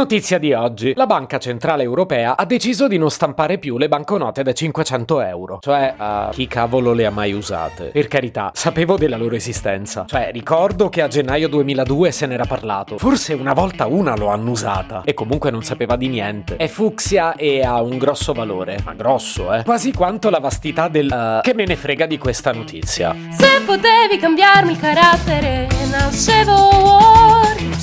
Notizia di oggi. La Banca Centrale Europea ha deciso di non stampare più le banconote da 500 euro. Cioè, uh, chi cavolo le ha mai usate? Per carità, sapevo della loro esistenza. Cioè, ricordo che a gennaio 2002 se n'era parlato. Forse una volta una lo hanno usata. E comunque non sapeva di niente. È fucsia e ha un grosso valore. Ma grosso, eh? Quasi quanto la vastità del... Uh, che me ne frega di questa notizia. Se potevi cambiarmi il carattere,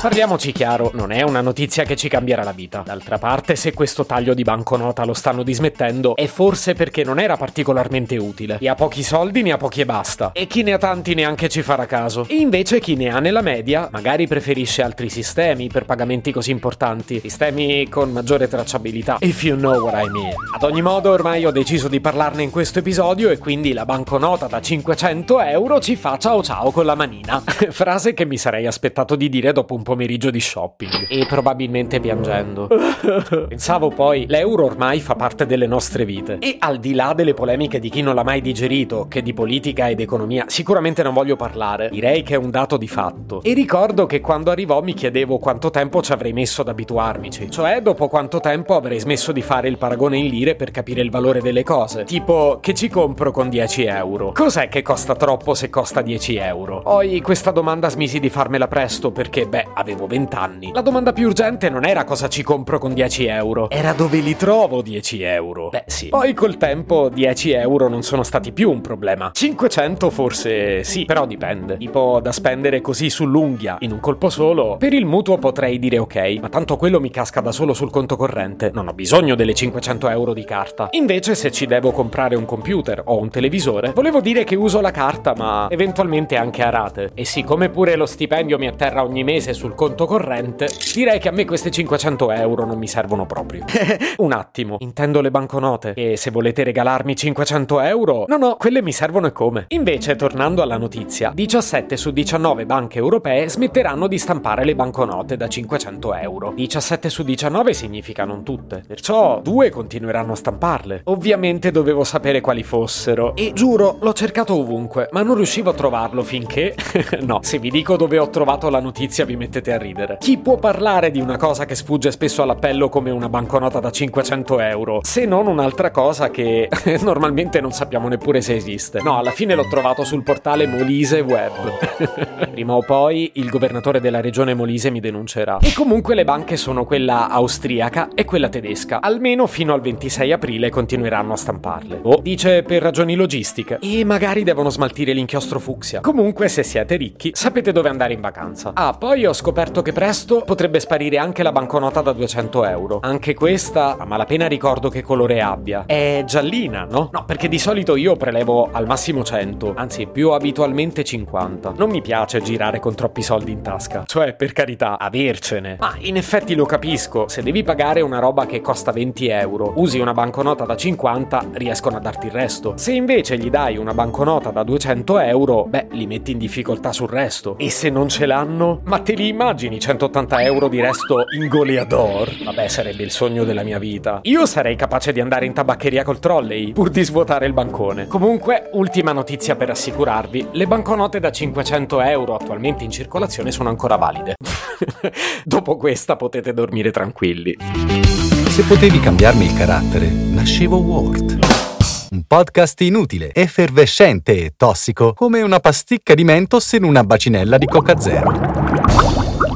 Parliamoci chiaro, non è una notizia che ci cambierà la vita. D'altra parte, se questo taglio di banconota lo stanno dismettendo, è forse perché non era particolarmente utile. Chi ha pochi soldi ne ha pochi e basta. E chi ne ha tanti neanche ci farà caso. E invece chi ne ha nella media, magari preferisce altri sistemi per pagamenti così importanti. Sistemi con maggiore tracciabilità. If you know what I mean. Ad ogni modo, ormai ho deciso di parlarne in questo episodio e quindi la banconota da 500 euro ci fa ciao ciao con la manina. Frase che mi sarei aspettato di dire dopo un pomeriggio di shopping e probabilmente piangendo. Pensavo poi, l'euro ormai fa parte delle nostre vite e al di là delle polemiche di chi non l'ha mai digerito, che di politica ed economia sicuramente non voglio parlare, direi che è un dato di fatto. E ricordo che quando arrivò mi chiedevo quanto tempo ci avrei messo ad abituarmici, cioè dopo quanto tempo avrei smesso di fare il paragone in lire per capire il valore delle cose. Tipo, che ci compro con 10 euro? Cos'è che costa troppo se costa 10 euro? Poi questa domanda smisi di farmela presto perché, beh, avevo 20 anni. La domanda più urgente non era cosa ci compro con 10 euro, era dove li trovo 10 euro. Beh sì. Poi col tempo 10 euro non sono stati più un problema. 500 forse sì, però dipende. Tipo da spendere così sull'unghia in un colpo solo. Per il mutuo potrei dire ok, ma tanto quello mi casca da solo sul conto corrente. Non ho bisogno delle 500 euro di carta. Invece se ci devo comprare un computer o un televisore, volevo dire che uso la carta ma eventualmente anche a rate. E siccome pure lo stipendio mi atterra ogni mese sul sul conto corrente, direi che a me questi 500 euro non mi servono proprio. Un attimo, intendo le banconote. E se volete regalarmi 500 euro, no no, quelle mi servono e come. Invece, tornando alla notizia, 17 su 19 banche europee smetteranno di stampare le banconote da 500 euro. 17 su 19 significa non tutte, perciò due continueranno a stamparle. Ovviamente dovevo sapere quali fossero e giuro, l'ho cercato ovunque, ma non riuscivo a trovarlo finché... no, se vi dico dove ho trovato la notizia vi mettete mettete a ridere. Chi può parlare di una cosa che sfugge spesso all'appello come una banconota da 500 euro, se non un'altra cosa che normalmente non sappiamo neppure se esiste? No, alla fine l'ho trovato sul portale Molise Web. Prima o poi il governatore della regione Molise mi denuncerà. E comunque le banche sono quella austriaca e quella tedesca. Almeno fino al 26 aprile continueranno a stamparle. O dice per ragioni logistiche. E magari devono smaltire l'inchiostro fucsia. Comunque, se siete ricchi, sapete dove andare in vacanza. Ah, poi ho scoperto scoperto che presto potrebbe sparire anche la banconota da 200 euro. Anche questa, a malapena ricordo che colore abbia. È giallina, no? No, perché di solito io prelevo al massimo 100, anzi più abitualmente 50. Non mi piace girare con troppi soldi in tasca. Cioè, per carità, avercene. Ma in effetti lo capisco, se devi pagare una roba che costa 20 euro, usi una banconota da 50, riescono a darti il resto. Se invece gli dai una banconota da 200 euro, beh, li metti in difficoltà sul resto. E se non ce l'hanno, ma te li immagini 180 euro di resto in goleador? Vabbè, sarebbe il sogno della mia vita. Io sarei capace di andare in tabaccheria col trolley, pur di svuotare il bancone. Comunque, ultima notizia per assicurarvi, le banconote da 500 euro attualmente in circolazione sono ancora valide. Dopo questa potete dormire tranquilli. Se potevi cambiarmi il carattere, nascevo Word. Un podcast inutile, effervescente e tossico, come una pasticca di mentos in una bacinella di Coca Zero.